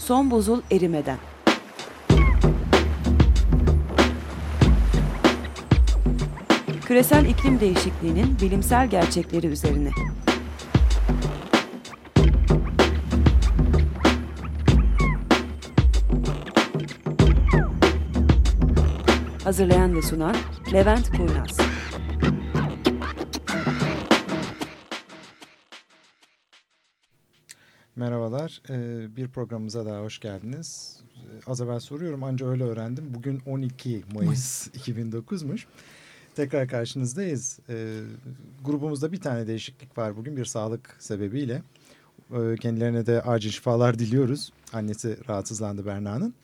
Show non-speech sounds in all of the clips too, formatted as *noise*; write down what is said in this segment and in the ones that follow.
Son buzul erimeden. Küresel iklim değişikliğinin bilimsel gerçekleri üzerine. Hazırlayan ve sunan Levent Kurnaz. Merhabalar, ee, bir programımıza daha hoş geldiniz. Ee, Az evvel soruyorum ancak öyle öğrendim. Bugün 12 Mayıs 2009'muş. *laughs* Tekrar karşınızdayız. Ee, grubumuzda bir tane değişiklik var bugün bir sağlık sebebiyle. Kendilerine de acil şifalar diliyoruz. Annesi rahatsızlandı Berna'nın.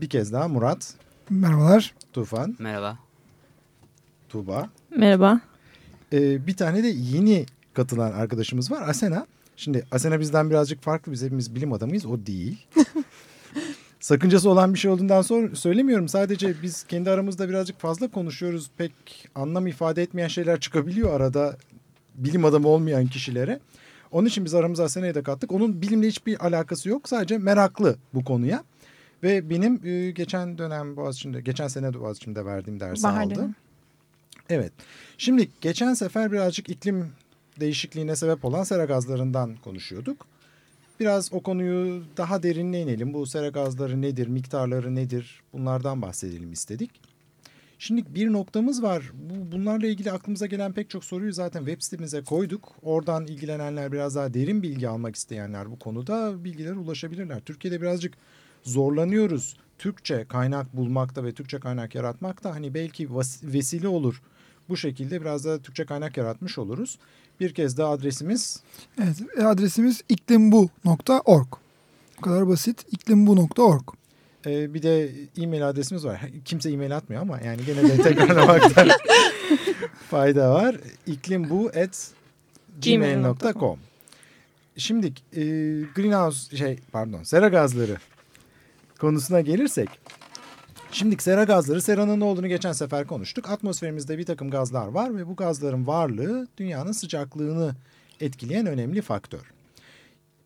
Bir kez daha Murat, Merhabalar. Tufan, Merhaba. Tuğba. Merhaba. Bir tane de yeni katılan arkadaşımız var Asena. Şimdi Asena bizden birazcık farklı. Biz hepimiz bilim adamıyız. O değil. *laughs* Sakıncası olan bir şey olduğundan sonra söylemiyorum. Sadece biz kendi aramızda birazcık fazla konuşuyoruz. Pek anlam ifade etmeyen şeyler çıkabiliyor arada bilim adamı olmayan kişilere. Onun için biz aramıza Asena'yı da kattık. Onun bilimle hiçbir alakası yok. Sadece meraklı bu konuya. Ve benim e, geçen dönem Boğaziçi'nde, geçen sene de Boğaziçi'nde verdiğim dersi Bahar aldı. Evet. Şimdi geçen sefer birazcık iklim değişikliğine sebep olan sera gazlarından konuşuyorduk. Biraz o konuyu daha derinine inelim. Bu sera gazları nedir, miktarları nedir bunlardan bahsedelim istedik. Şimdi bir noktamız var. Bu, bunlarla ilgili aklımıza gelen pek çok soruyu zaten web sitemize koyduk. Oradan ilgilenenler biraz daha derin bilgi almak isteyenler bu konuda bilgilere ulaşabilirler. Türkiye'de birazcık zorlanıyoruz. Türkçe kaynak bulmakta ve Türkçe kaynak yaratmakta hani belki vesile olur. Bu şekilde biraz da Türkçe kaynak yaratmış oluruz. Bir kez daha adresimiz Evet, e, adresimiz iklimbu.org. Bu kadar basit. iklimbu.org. Ee, bir de e-mail adresimiz var. Kimse e-mail atmıyor ama yani gene de tekrarlamakta *laughs* fayda var. iklimbu@gmail.com. Şimdi e, greenhouse şey pardon sera gazları konusuna gelirsek. Şimdi sera gazları seranın ne olduğunu geçen sefer konuştuk. Atmosferimizde bir takım gazlar var ve bu gazların varlığı dünyanın sıcaklığını etkileyen önemli faktör.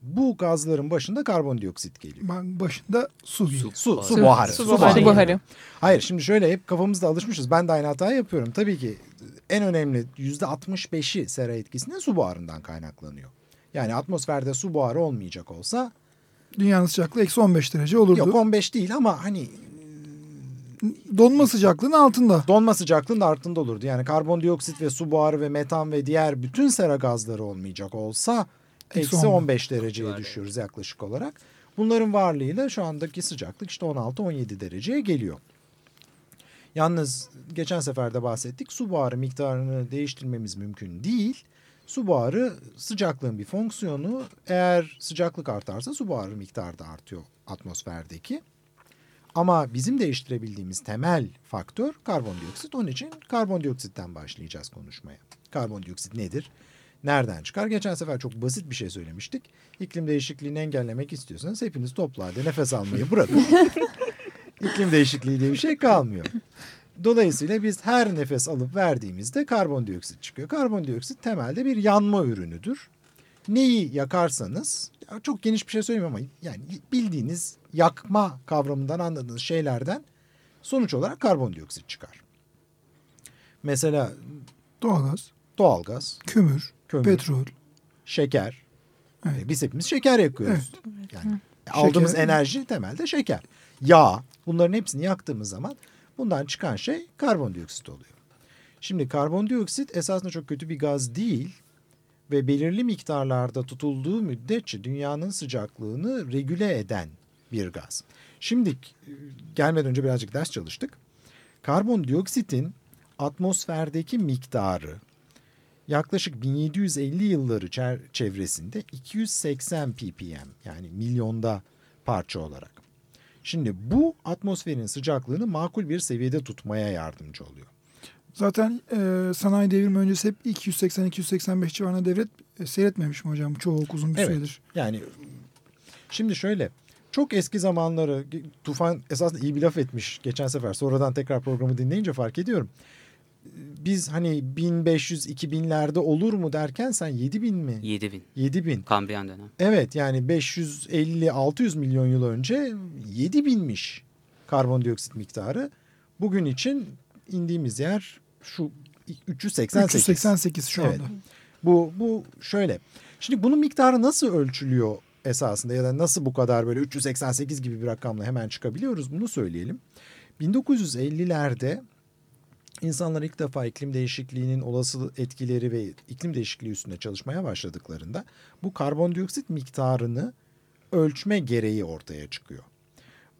Bu gazların başında karbondioksit geliyor. Ben başında su geliyor. Su, su Su- buharı. su su buharı. buharı. buharı. Hayır şimdi şöyle hep kafamızda alışmışız. Ben de aynı hatayı yapıyorum. Tabii ki en önemli yüzde 65'i sera etkisinin su buharından kaynaklanıyor. Yani atmosferde su buharı olmayacak olsa Dünyanın sıcaklığı eksi 15 derece olurdu. yok 15 değil ama hani Donma sıcaklığının altında. donma sıcaklığının altında olurdu. Yani karbondioksit ve su buharı ve metan ve diğer bütün sera gazları olmayacak olsa Eksi eksi 10. 15 dereceye düşüyoruz yaklaşık olarak. Bunların varlığıyla şu andaki sıcaklık işte 16-17 dereceye geliyor. Yalnız geçen sefer de bahsettik su buharı miktarını değiştirmemiz mümkün değil. Su buharı sıcaklığın bir fonksiyonu. Eğer sıcaklık artarsa su buharı miktarı da artıyor atmosferdeki. Ama bizim değiştirebildiğimiz temel faktör karbondioksit. Onun için karbondioksitten başlayacağız konuşmaya. Karbondioksit nedir? Nereden çıkar? Geçen sefer çok basit bir şey söylemiştik. İklim değişikliğini engellemek istiyorsanız hepiniz toplu halde nefes almayı bırakın. *laughs* İklim değişikliği diye bir şey kalmıyor. Dolayısıyla biz her nefes alıp verdiğimizde karbondioksit çıkıyor. Karbondioksit temelde bir yanma ürünüdür. Neyi yakarsanız ya çok geniş bir şey söyleyeyim ama yani bildiğiniz yakma kavramından anladığınız şeylerden sonuç olarak karbondioksit çıkar. Mesela Doğalgaz, doğalgaz, kömür, kömür, petrol. şeker. Evet. E, Biz hepimiz şeker yakıyoruz. Yani Şeker- aldığımız enerji temelde şeker. Yağ. Bunların hepsini yaktığımız zaman bundan çıkan şey karbondioksit oluyor. Şimdi karbondioksit esasında çok kötü bir gaz değil ve belirli miktarlarda tutulduğu müddetçe dünyanın sıcaklığını regüle eden bir gaz. Şimdi e, gelmeden önce birazcık ders çalıştık. Karbondioksitin atmosferdeki miktarı yaklaşık 1750 yılları çevresinde 280 ppm yani milyonda parça olarak. Şimdi bu atmosferin sıcaklığını makul bir seviyede tutmaya yardımcı oluyor. Zaten e, sanayi devrimi öncesi hep 280-285 civarında devlet e, seyretmemiş mi hocam? Çok uzun bir Evet. süredir. Yani şimdi şöyle çok eski zamanları Tufan esasında iyi bir laf etmiş geçen sefer sonradan tekrar programı dinleyince fark ediyorum. biz hani 1500-2000'lerde olur mu derken sen 7000 mi? 7000. 7000. Kambriyen dönem. Evet yani 550-600 milyon yıl önce 7000'miş karbondioksit miktarı. Bugün için indiğimiz yer şu 388. 388 şu Evet. anda. Bu, bu şöyle. Şimdi bunun miktarı nasıl ölçülüyor esasında ya da nasıl bu kadar böyle 388 gibi bir rakamla hemen çıkabiliyoruz bunu söyleyelim. 1950'lerde insanlar ilk defa iklim değişikliğinin olası etkileri ve iklim değişikliği üstünde çalışmaya başladıklarında bu karbondioksit miktarını ölçme gereği ortaya çıkıyor.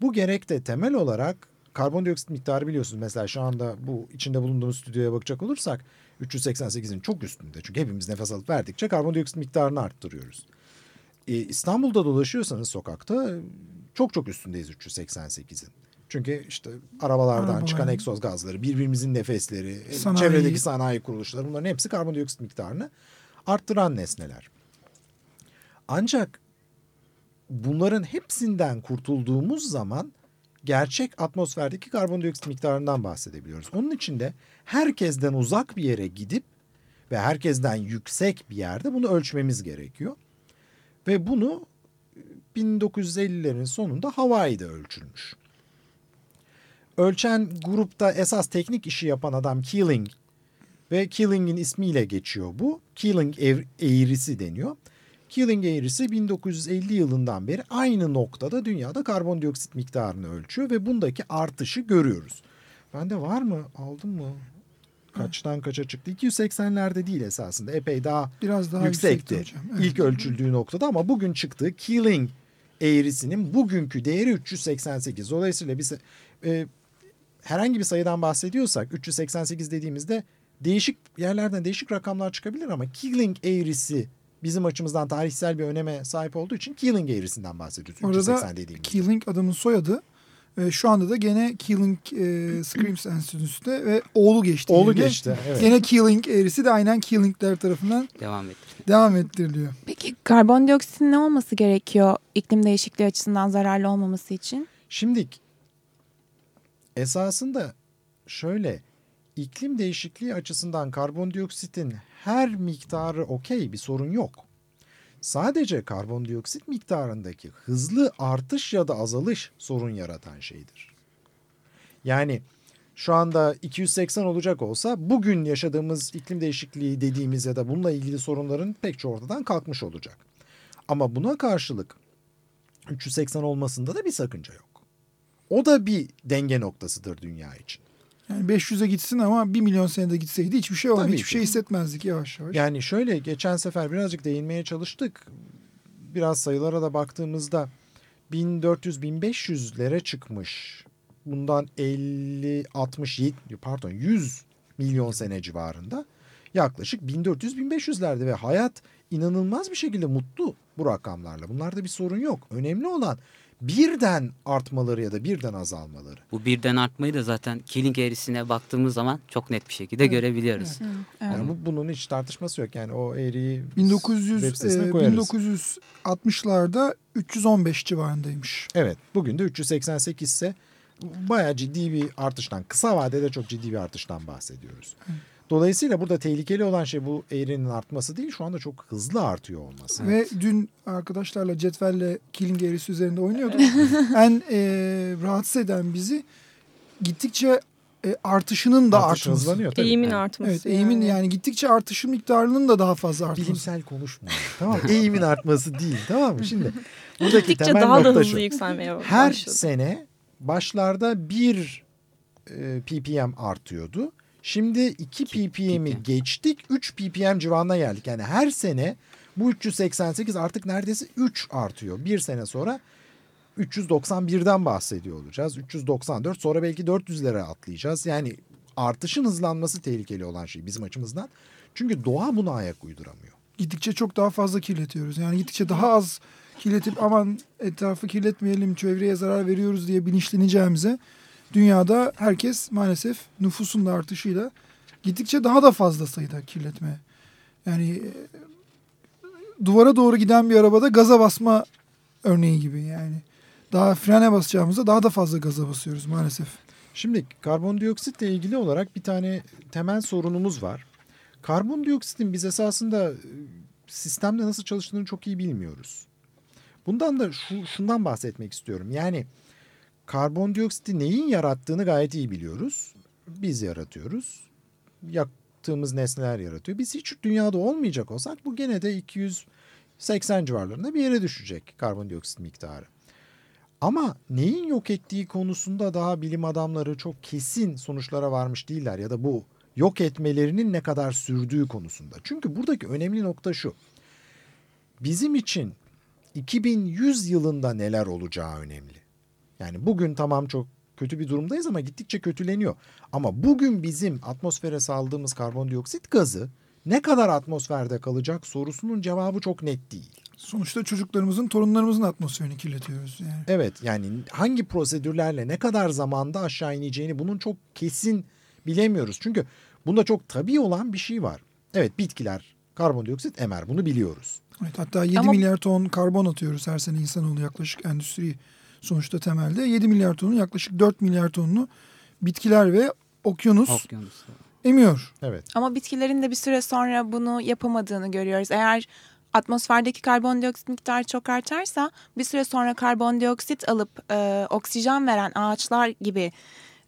Bu gerek de temel olarak karbondioksit miktarı biliyorsunuz. Mesela şu anda bu içinde bulunduğumuz stüdyoya bakacak olursak 388'in çok üstünde. Çünkü hepimiz nefes alıp verdikçe karbondioksit miktarını arttırıyoruz. Ee, İstanbul'da dolaşıyorsanız sokakta çok çok üstündeyiz 388'in. Çünkü işte arabalardan Arabalar. çıkan egzoz gazları, birbirimizin nefesleri, e, Sanayi. çevredeki sanayi kuruluşları bunların hepsi karbondioksit miktarını arttıran nesneler. Ancak bunların hepsinden kurtulduğumuz zaman gerçek atmosferdeki karbondioksit miktarından bahsedebiliyoruz. Onun için de herkesten uzak bir yere gidip ve herkesten yüksek bir yerde bunu ölçmemiz gerekiyor. Ve bunu 1950'lerin sonunda Hawaii'de ölçülmüş. Ölçen grupta esas teknik işi yapan adam Keeling ve Keeling'in ismiyle geçiyor bu. Keeling eğrisi deniyor. Keeling eğrisi 1950 yılından beri aynı noktada dünyada karbondioksit miktarını ölçüyor ve bundaki artışı görüyoruz. Bende var mı? Aldım mı? Kaçtan kaça çıktı? 280'lerde değil esasında. Epey daha Biraz daha yüksekti. hocam. Evet. İlk ölçüldüğü noktada ama bugün çıktığı Keeling eğrisinin bugünkü değeri 388. Dolayısıyla biz e, herhangi bir sayıdan bahsediyorsak 388 dediğimizde değişik yerlerden değişik rakamlar çıkabilir ama Keeling eğrisi bizim açımızdan tarihsel bir öneme sahip olduğu için Keeling eğrisinden bahsediyoruz. Orada 380 dediğimizde. Keeling adamın soyadı. Ve şu anda da gene Keeling e, Screams *clears throat* Enstitüsü'nde ve oğlu geçti. Oğlu yerine. geçti. Evet. Gene Keeling eğrisi de aynen Keelingler tarafından Devam et. devam ettiriliyor. Peki karbondioksitin ne olması gerekiyor iklim değişikliği açısından zararlı olmaması için? Şimdi esasında şöyle iklim değişikliği açısından karbondioksitin her miktarı okey bir sorun yok. Sadece karbondioksit miktarındaki hızlı artış ya da azalış sorun yaratan şeydir. Yani şu anda 280 olacak olsa bugün yaşadığımız iklim değişikliği dediğimiz ya da bununla ilgili sorunların pek çoğu ortadan kalkmış olacak. Ama buna karşılık 380 olmasında da bir sakınca yok. O da bir denge noktasıdır dünya için. Yani 500'e gitsin ama 1 milyon senede gitseydi hiçbir şey. Tabii Hiçbir ki. şey hissetmezdik yavaş yavaş. Yani şöyle geçen sefer birazcık değinmeye çalıştık. Biraz sayılara da baktığımızda 1400-1500'lere çıkmış. Bundan 50, 60, 70, pardon 100 milyon sene civarında. Yaklaşık 1400-1500'lerde ve hayat inanılmaz bir şekilde mutlu bu rakamlarla. Bunlarda bir sorun yok. Önemli olan birden artmaları ya da birden azalmaları. Bu birden artmayı da zaten Killing eğrisine baktığımız zaman çok net bir şekilde görebiliyoruz. Evet. Yani bu, bunun hiç tartışması yok. Yani o eğriyi 1900 web sitesine e, koyarız. 1960'larda 315 civarındaymış. Evet bugün de 388 ise bayağı ciddi bir artıştan kısa vadede çok ciddi bir artıştan bahsediyoruz. Dolayısıyla burada tehlikeli olan şey bu eğrinin artması değil şu anda çok hızlı artıyor olması. Ve dün arkadaşlarla cetvelle Killing eğrisi üzerinde oynuyordum. *laughs* en e, rahatsız eden bizi gittikçe e, artışının da Artış artması. hızlanıyor tabii. Eğimin artması. Evet eğimin yani gittikçe artışın miktarının da daha fazla artması. Bilimsel konuşma. tamam? *laughs* Eğimin artması değil tamam mı? Şimdi *laughs* buradaki Gittikçe temel daha da nokta hızlı şu. yükselmeye Her başladı. sene başlarda 1 e, ppm artıyordu. Şimdi 2 İki ppm'i ppm. geçtik 3 ppm civarına geldik. Yani her sene bu 388 artık neredeyse 3 artıyor. Bir sene sonra 391'den bahsediyor olacağız. 394 sonra belki 400'lere atlayacağız. Yani artışın hızlanması tehlikeli olan şey bizim açımızdan. Çünkü doğa buna ayak uyduramıyor. Gittikçe çok daha fazla kirletiyoruz. Yani gittikçe daha az kirletip aman etrafı kirletmeyelim, çevreye zarar veriyoruz diye bilinçleneceğimize dünyada herkes maalesef nüfusun da artışıyla gittikçe daha da fazla sayıda kirletme. Yani e, duvara doğru giden bir arabada gaza basma örneği gibi yani. Daha frene basacağımızda daha da fazla gaza basıyoruz maalesef. Şimdi karbondioksitle ilgili olarak bir tane temel sorunumuz var. Karbondioksitin biz esasında e, sistemde nasıl çalıştığını çok iyi bilmiyoruz. Bundan da şu, şundan bahsetmek istiyorum. Yani karbondioksiti neyin yarattığını gayet iyi biliyoruz. Biz yaratıyoruz. Yaktığımız nesneler yaratıyor. Biz hiç dünyada olmayacak olsak bu gene de 280 civarlarında bir yere düşecek karbondioksit miktarı. Ama neyin yok ettiği konusunda daha bilim adamları çok kesin sonuçlara varmış değiller ya da bu yok etmelerinin ne kadar sürdüğü konusunda. Çünkü buradaki önemli nokta şu. Bizim için 2100 yılında neler olacağı önemli. Yani bugün tamam çok kötü bir durumdayız ama gittikçe kötüleniyor. Ama bugün bizim atmosfere saldığımız karbondioksit gazı ne kadar atmosferde kalacak sorusunun cevabı çok net değil. Sonuçta çocuklarımızın, torunlarımızın atmosferini kirletiyoruz. Yani. Evet yani hangi prosedürlerle ne kadar zamanda aşağı ineceğini bunun çok kesin bilemiyoruz. Çünkü bunda çok tabii olan bir şey var. Evet bitkiler karbondioksit emer bunu biliyoruz. Evet, hatta 7 Ama- milyar ton karbon atıyoruz her sene insanoğlu yaklaşık endüstri sonuçta temelde. 7 milyar tonun yaklaşık 4 milyar tonunu bitkiler ve okyanus Okyanus. emiyor. Evet. Ama bitkilerin de bir süre sonra bunu yapamadığını görüyoruz. Eğer atmosferdeki karbondioksit miktarı çok artarsa bir süre sonra karbondioksit alıp e, oksijen veren ağaçlar gibi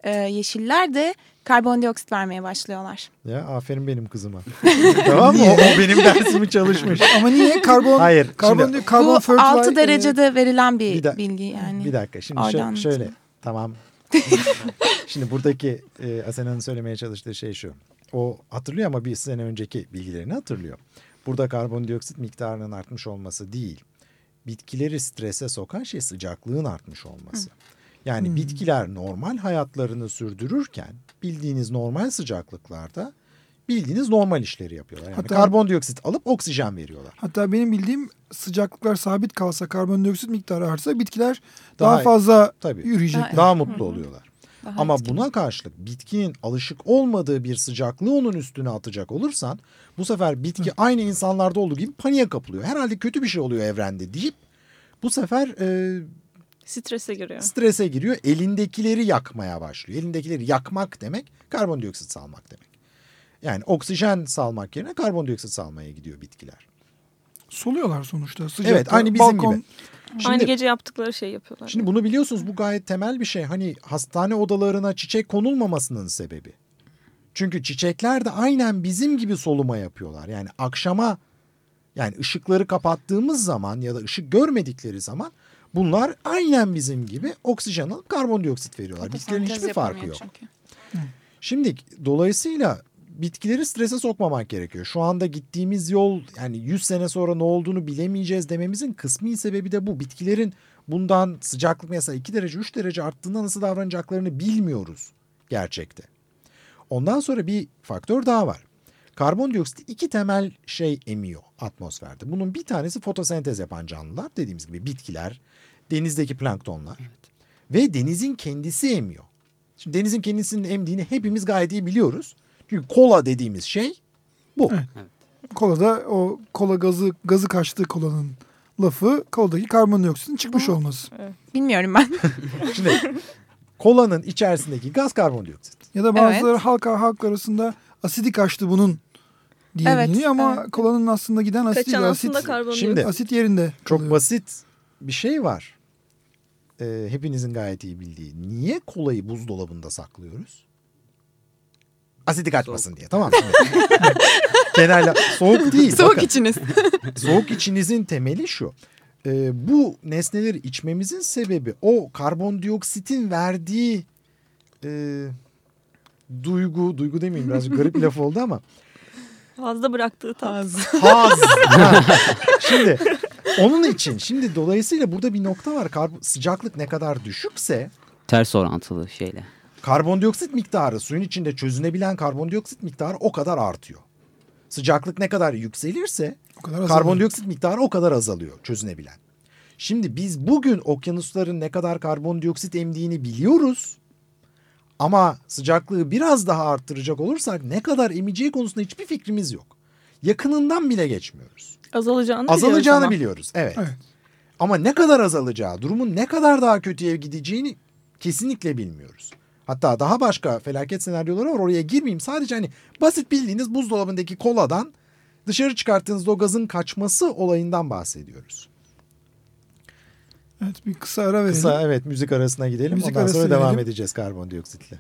e, yeşiller de karbondioksit vermeye başlıyorlar. Ya aferin benim kızıma. *laughs* tamam mı? O, o benim dersimi çalışmış. *laughs* Ama niye karbon Hayır, karbon şimdi- karbon Bu fertilizer- 6 derecede verilen bir, Bir bilgi yani. Bir dakika şimdi şö- anlatayım. şöyle tamam. *laughs* şimdi buradaki e, Asena'nın söylemeye çalıştığı şey şu. O hatırlıyor ama bir sene önceki bilgilerini hatırlıyor. Burada karbondioksit miktarının artmış olması değil. Bitkileri strese sokan şey sıcaklığın artmış olması. Yani Hmm. bitkiler normal hayatlarını sürdürürken bildiğiniz normal sıcaklıklarda bildiğiniz normal işleri yapıyorlar. Yani Hatta- karbondioksit alıp oksijen veriyorlar. Hatta benim bildiğim sıcaklıklar sabit kalsa karbondioksit miktarı artsa bitkiler daha, Daha- fazla Tabii. yürüyecekler. Daha mutlu oluyorlar. Daha Ama etkili. buna karşılık bitkinin alışık olmadığı bir sıcaklığı onun üstüne atacak olursan bu sefer bitki aynı insanlarda olduğu gibi paniğe kapılıyor. Herhalde kötü bir şey oluyor evrende deyip bu sefer e, Strese giriyor. strese giriyor. Elindekileri yakmaya başlıyor. Elindekileri yakmak demek karbondioksit salmak demek. Yani oksijen salmak yerine karbondioksit salmaya gidiyor bitkiler. Soluyorlar sonuçta. Sıcakta, Evet aynı bizim balkon, gibi. Şimdi, Aynı gece yaptıkları şeyi yapıyorlar. Şimdi bunu biliyorsunuz bu gayet temel bir şey. Hani hastane odalarına çiçek konulmamasının sebebi. Çünkü çiçekler de aynen bizim gibi soluma yapıyorlar. Yani akşama yani ışıkları kapattığımız zaman ya da ışık görmedikleri zaman bunlar aynen bizim gibi oksijen alıp karbondioksit veriyorlar. Bitkilerin hiçbir farkı yok. çünkü. Şimdi dolayısıyla bitkileri strese sokmamak gerekiyor. Şu anda gittiğimiz yol yani 100 sene sonra ne olduğunu bilemeyeceğiz dememizin kısmi sebebi de bu. Bitkilerin bundan sıcaklık mesela 2 derece 3 derece arttığında nasıl davranacaklarını bilmiyoruz gerçekte. Ondan sonra bir faktör daha var. Karbondioksit iki temel şey emiyor atmosferde. Bunun bir tanesi fotosentez yapan canlılar dediğimiz gibi bitkiler, denizdeki planktonlar ve denizin kendisi emiyor. Şimdi denizin kendisinin emdiğini hepimiz gayet iyi biliyoruz. Çünkü kola dediğimiz şey bu. Evet. kolada o kola gazı gazı kaçtığı kolanın lafı koladaki karbondioksitin çıkmış olması. Bilmiyorum ben. *laughs* Şimdi kolanın içerisindeki gaz karbondioksit. Ya da bazıları halk halk arasında asidik açtı bunun diye Evet, biliniyor ama evet. kolanın aslında giden asit Kaçan asit. Şimdi- asit yerinde. Çok kalıyor. basit bir şey var. Ee, hepinizin gayet iyi bildiği. Niye kolayı buzdolabında saklıyoruz? Asidik açmasın diye. Tamam mı? *laughs* Kenarla soğuk değil. Soğuk bakın. içiniz. *laughs* Soğuk içinizin temeli şu. Ee, bu nesneleri içmemizin sebebi o karbondioksitin verdiği e, duygu, duygu demeyeyim birazcık garip bir laf oldu ama Fazla bıraktığı tat. haz. *laughs* Ha. şimdi onun için şimdi dolayısıyla burada bir nokta var. Kar- sıcaklık ne kadar düşükse Ters orantılı şeyle. karbondioksit miktarı suyun içinde çözünebilen karbondioksit miktarı o kadar artıyor. Sıcaklık ne kadar yükselirse O kadar azalıyor. karbondioksit miktarı o kadar azalıyor çözünebilen. Şimdi biz bugün okyanusların ne kadar karbondioksit emdiğini biliyoruz. Ama sıcaklığı biraz daha arttıracak olursak ne kadar emeceği konusunda hiçbir fikrimiz yok. Yakınından bile geçmiyoruz. Azalacağını biliyoruz Azalacağını ama. biliyoruz. Evet. Evet. Ama ne kadar azalacağı, durumun ne kadar daha kötüye gideceğini kesinlikle bilmiyoruz. Hatta daha başka felaket senaryoları var oraya girmeyeyim. Sadece hani basit bildiğiniz buzdolabındaki koladan dışarı çıkarttığınızda o gazın kaçması olayından bahsediyoruz. Evet bir kısa ara verelim. Kısa evet müzik arasına gidelim. Müzik Ondan arası sonra devam verelim. edeceğiz karbondioksitle.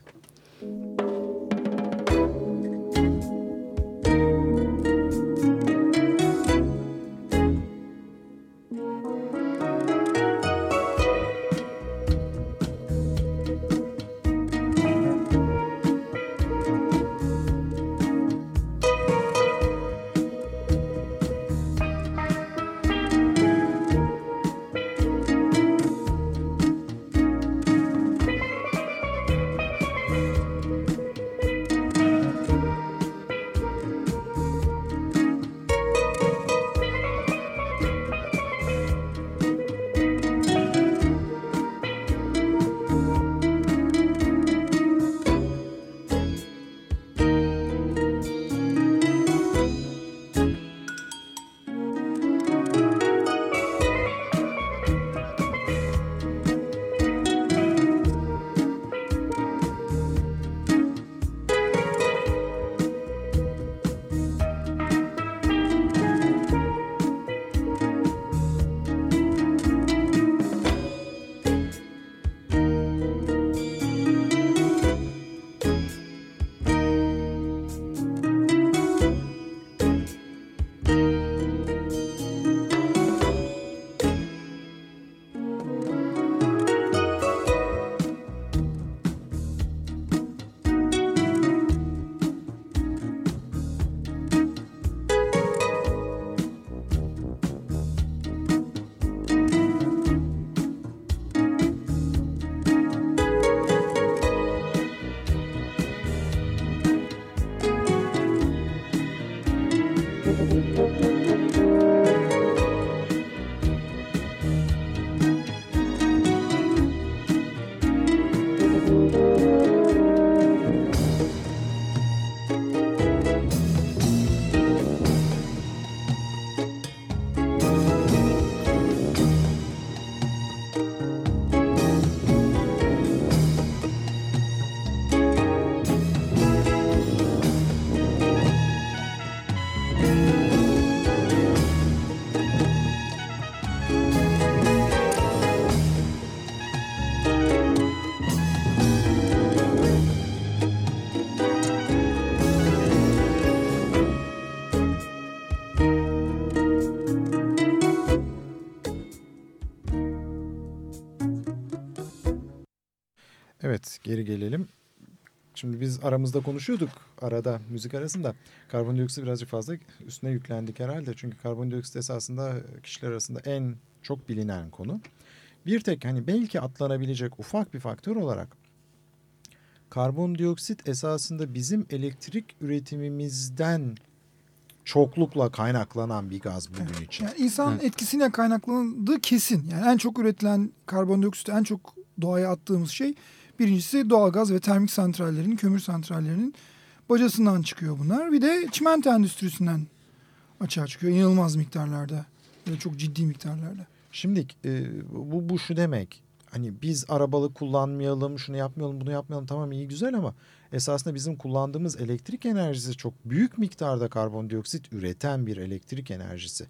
Evet geri gelelim. Şimdi biz aramızda konuşuyorduk arada müzik arasında. Karbondioksit birazcık fazla üstüne yüklendik herhalde. Çünkü karbondioksit esasında kişiler arasında en çok bilinen konu. Bir tek hani belki atlanabilecek ufak bir faktör olarak karbondioksit esasında bizim elektrik üretimimizden çoklukla kaynaklanan bir gaz bugün için. Yani insan Evet. etkisine kaynaklandığı kesin. Yani en çok üretilen karbondioksit en çok doğaya attığımız şey birincisi doğalgaz ve termik santrallerin, kömür santrallerinin bacasından çıkıyor bunlar. Bir de çimento endüstrisinden açığa çıkıyor inanılmaz miktarlarda. Böyle çok ciddi miktarlarda. Şimdi e, bu, bu şu demek. Hani biz arabalı kullanmayalım, şunu yapmayalım, bunu yapmayalım tamam iyi güzel ama esasında bizim kullandığımız elektrik enerjisi çok büyük miktarda karbondioksit üreten bir elektrik enerjisi.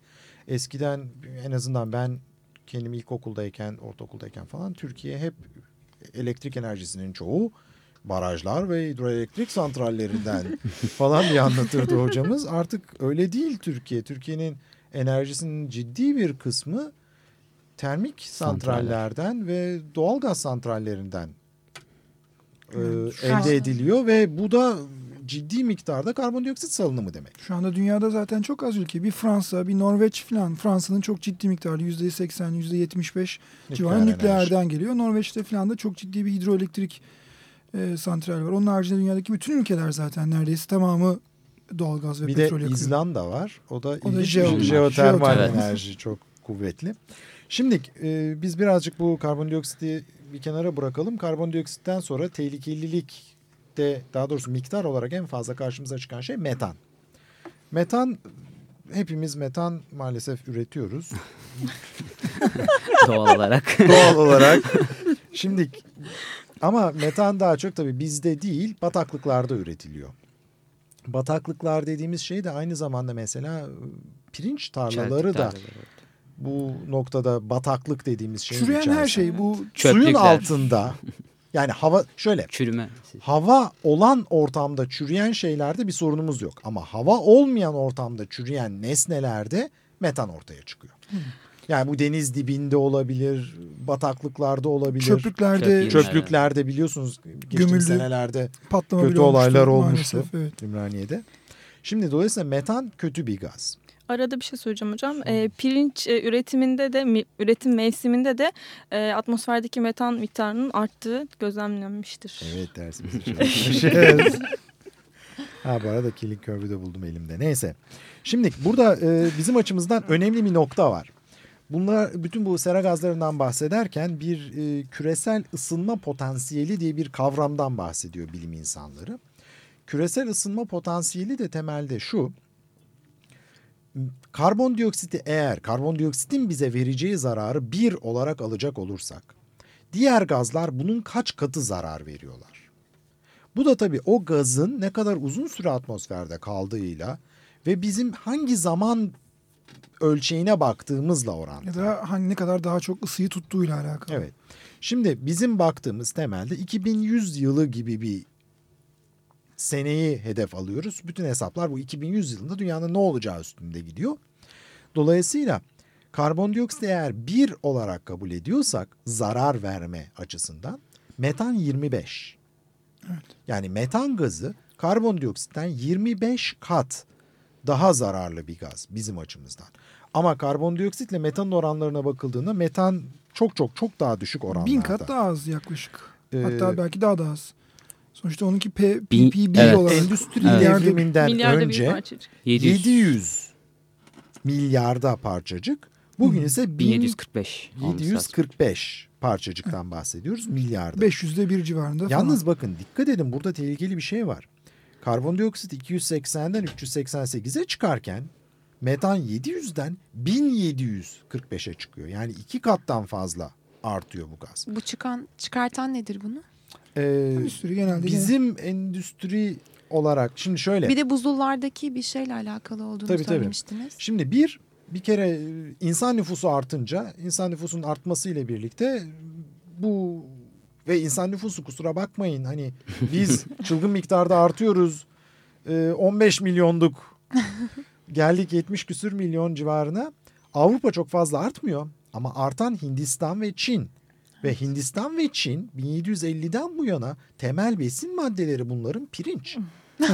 Eskiden en azından ben kendim ilkokuldayken, ortaokuldayken falan Türkiye hep elektrik enerjisinin çoğu barajlar ve hidroelektrik santrallerinden *laughs* falan diye anlatırdı hocamız. Artık öyle değil Türkiye. Türkiye'nin enerjisinin ciddi bir kısmı termik Santraller. santrallerden ve doğalgaz santrallerinden e, elde ediliyor ve bu da ciddi miktarda karbondioksit salınımı demek. Şu anda dünyada zaten çok az ülke. Bir Fransa, bir Norveç falan. Fransa'nın çok ciddi miktarda %80, %75 civarı Nükleer nükleerden geliyor. Norveç'te falan da çok ciddi bir hidroelektrik e, santral var. Onun haricinde dünyadaki bütün ülkeler zaten neredeyse tamamı doğalgaz ve Bir de petrol yakıyor. İzlanda var. O da, da ilginç jeo- bir jeotermal jeotermal. enerji çok kuvvetli. Şimdi e, biz birazcık bu karbondioksiti bir kenara bırakalım. Karbondioksitten sonra tehlikelilikte daha doğrusu miktar olarak en fazla karşımıza çıkan şey metan. Metan hepimiz metan maalesef üretiyoruz *laughs* doğal olarak. *laughs* doğal olarak. Şimdi Ama metan daha çok tabii bizde değil bataklıklarda üretiliyor. Bataklıklar dediğimiz şey de aynı zamanda mesela e, pirinç tarlaları Çeltik da tarlaları. bu noktada bataklık dediğimiz şeyin Çürüyen her şey bu Suyun Çöplükler. *laughs* altında yani hava şöyle Çürüme. hava olan ortamda çürüyen şeylerde bir sorunumuz yok. Ama hava olmayan ortamda çürüyen nesnelerde metan ortaya çıkıyor. Yani bu deniz dibinde olabilir, bataklıklarda olabilir. çöplüklerde Çöp- Çöplüklerde biliyorsunuz geçtiğimiz Gömüldü. senelerde patlama kötü olaylar olmuştu. maalesef, Evet. Ümraniye'de. Şimdi dolayısıyla metan kötü bir gaz. Arada bir şey söyleyeceğim hocam. Ee, pirinç e, üretiminde de mi- üretim mevsiminde de e, atmosferdeki metan miktarının arttığı gözlemlenmiştir. Evet dersimizi *laughs* çalışmışız. ha bu arada Killing Curve'ü de buldum elimde. Neyse. Şimdi burada e, bizim açımızdan önemli bir nokta var. Bunlar bütün bu sera gazlarından bahsederken bir e, küresel ısınma potansiyeli diye bir kavramdan bahsediyor bilim insanları. Küresel ısınma potansiyeli de temelde şu. Karbondioksiti eğer karbondioksitin bize vereceği zararı bir olarak alacak olursak diğer gazlar bunun kaç katı zarar veriyorlar. Bu da tabii o gazın ne kadar uzun süre atmosferde kaldığıyla ve bizim hangi zaman ölçeğine baktığımızla orantılı. Ya da hani ne kadar daha çok ısıyı tuttuğuyla alakalı. Evet. Şimdi bizim baktığımız temelde 2100 yılı gibi bir seneyi hedef alıyoruz. Bütün hesaplar bu 2100 yılında dünyanın ne olacağı üstünde gidiyor. Dolayısıyla karbondioksit eğer bir olarak kabul ediyorsak zarar verme açısından metan 25. Yani metan gazı karbondioksitten 25 kat daha zararlı bir gaz bizim açımızdan. Ama karbondioksitle metanın oranlarına bakıldığında metan çok çok çok daha düşük oranlarda. Bin kat daha az yaklaşık. Ee, Hatta belki daha da az. Sonuçta onunki P, ppb evet. olarak. Endüstri Evet. devriminden Milyarda önce parçacık. 700. 700 milyarda parçacık. Bugün ise 1745. olması lazım. 1745 parçacıktan bahsediyoruz milyarda. 500'de bir civarında Yalnız falan. bakın dikkat edin burada tehlikeli bir şey var. Karbondioksit 280'den 388'e çıkarken metan 700'den 1745'e çıkıyor. Yani iki kattan fazla artıyor bu gaz. Bu çıkan çıkartan nedir bunu? Ee, Endüstri genelde bizim endüstri olarak şimdi şöyle. Bir de buzullardaki bir şeyle alakalı olduğunu Tabii, tabii. söylemiştiniz. Şimdi bir bir kere e, insan nüfusu artınca insan nüfusunun artması ile birlikte bu ve insan nüfusu kusura bakmayın hani *laughs* biz çılgın miktarda artıyoruz. Ee, 15 milyonduk *laughs* geldik 70 küsür milyon civarına. Avrupa çok fazla artmıyor ama artan Hindistan ve Çin. Ve Hindistan ve Çin 1750'den bu yana temel besin maddeleri bunların pirinç. *laughs*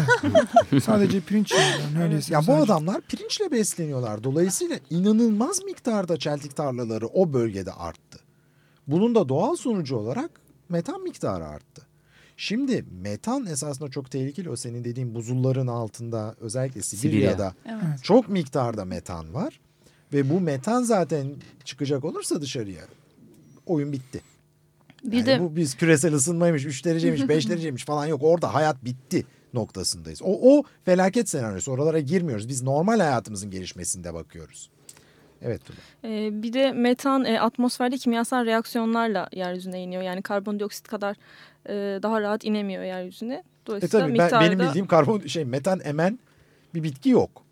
sadece pirinç yiyorlar neredeyse. Ya bu sadece. adamlar pirinçle besleniyorlar. Dolayısıyla inanılmaz miktarda çeltik tarlaları o bölgede arttı. Bunun da doğal sonucu olarak metan miktarı arttı. Şimdi metan esasında çok tehlikeli. O senin dediğin buzulların altında özellikle Sibirya'da Evet. çok miktarda metan var. Ve bu metan zaten çıkacak olursa dışarıya oyun bitti. Bir Yani de bu biz küresel ısınmaymış, 3 dereceymiş, 5 *laughs* dereceymiş falan yok. Orada hayat bitti noktasındayız. O, o felaket senaryosu. Oralara girmiyoruz. Biz normal hayatımızın gelişmesinde bakıyoruz. Evet Tuna. e, bir de metan e, atmosferde kimyasal reaksiyonlarla yeryüzüne iniyor. Yani karbondioksit kadar e, daha rahat inemiyor yeryüzüne. E Dolayısıyla tabii ben, miktarda benim bildiğim karbon şey metan emen bir bitki yok. *laughs*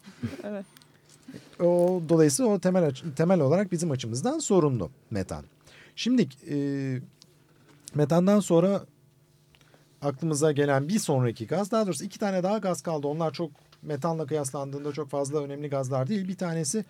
Evet. O dolayısıyla o temel temel olarak bizim açımızdan sorunlu metan. Şimdi e, metandan sonra aklımıza gelen bir sonraki gaz daha doğrusu iki tane daha gaz kaldı. Onlar çok metanla kıyaslandığında çok fazla önemli gazlar değil. Bir tanesi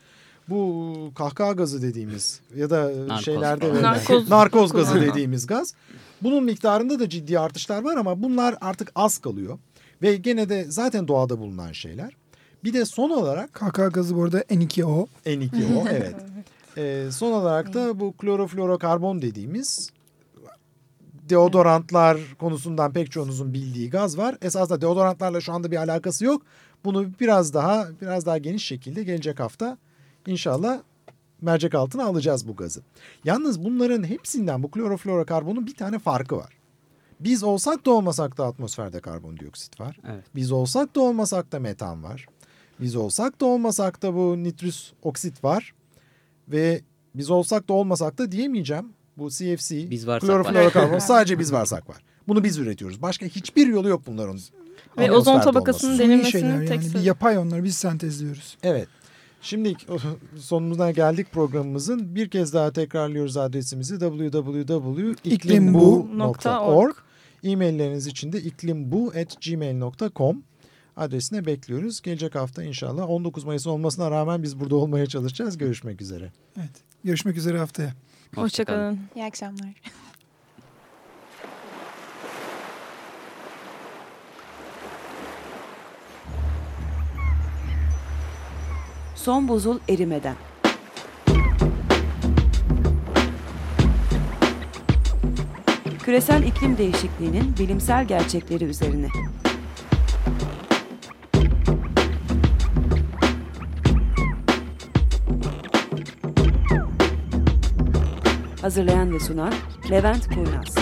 bu kahkaha gazı dediğimiz ya da Narkoz şeylerde Narkoz. narkoz gazı dediğimiz gaz. Bunun miktarında da ciddi artışlar var ama bunlar artık az kalıyor. Ve gene de zaten doğada bulunan şeyler. Bir de son olarak KK gazı bu arada N2O. N2O *laughs* evet. Ee, son olarak da bu kloroflorokarbon dediğimiz deodorantlar konusundan pek çoğunuzun bildiği gaz var. Esasında deodorantlarla şu anda bir alakası yok. Bunu biraz daha biraz daha geniş şekilde gelecek hafta inşallah mercek altına alacağız bu gazı. Yalnız bunların hepsinden bu kloroflorokarbonun bir tane farkı var. Biz olsak da olmasak da atmosferde karbondioksit var. Evet. Biz olsak da olmasak da metan var. Biz olsak da olmasak da bu nitrüs oksit var. Ve biz olsak da olmasak da diyemeyeceğim. Bu CFC, Biz kloroflorokarbon *laughs* sadece biz varsak var. Bunu biz üretiyoruz. Başka hiçbir yolu yok bunların. Ve ozon tabakasının şeyler tek yani. Bir yapay onlar biz sentezliyoruz. Evet. Şimdi *laughs* sonumuzdan geldik programımızın. Bir kez daha tekrarlıyoruz adresimizi www.iklimbu.org E-mailleriniz için de iklimbu.gmail.com adresine bekliyoruz. Gelecek hafta inşallah 19 Mayıs olmasına rağmen biz burada olmaya çalışacağız. Görüşmek üzere. Evet. Görüşmek üzere haftaya. Hoşçakalın. İyi akşamlar. Son buzul erimeden. Küresel iklim değişikliğinin bilimsel gerçekleri üzerine. Hazırlayan ve sunan Levent Kurnaz.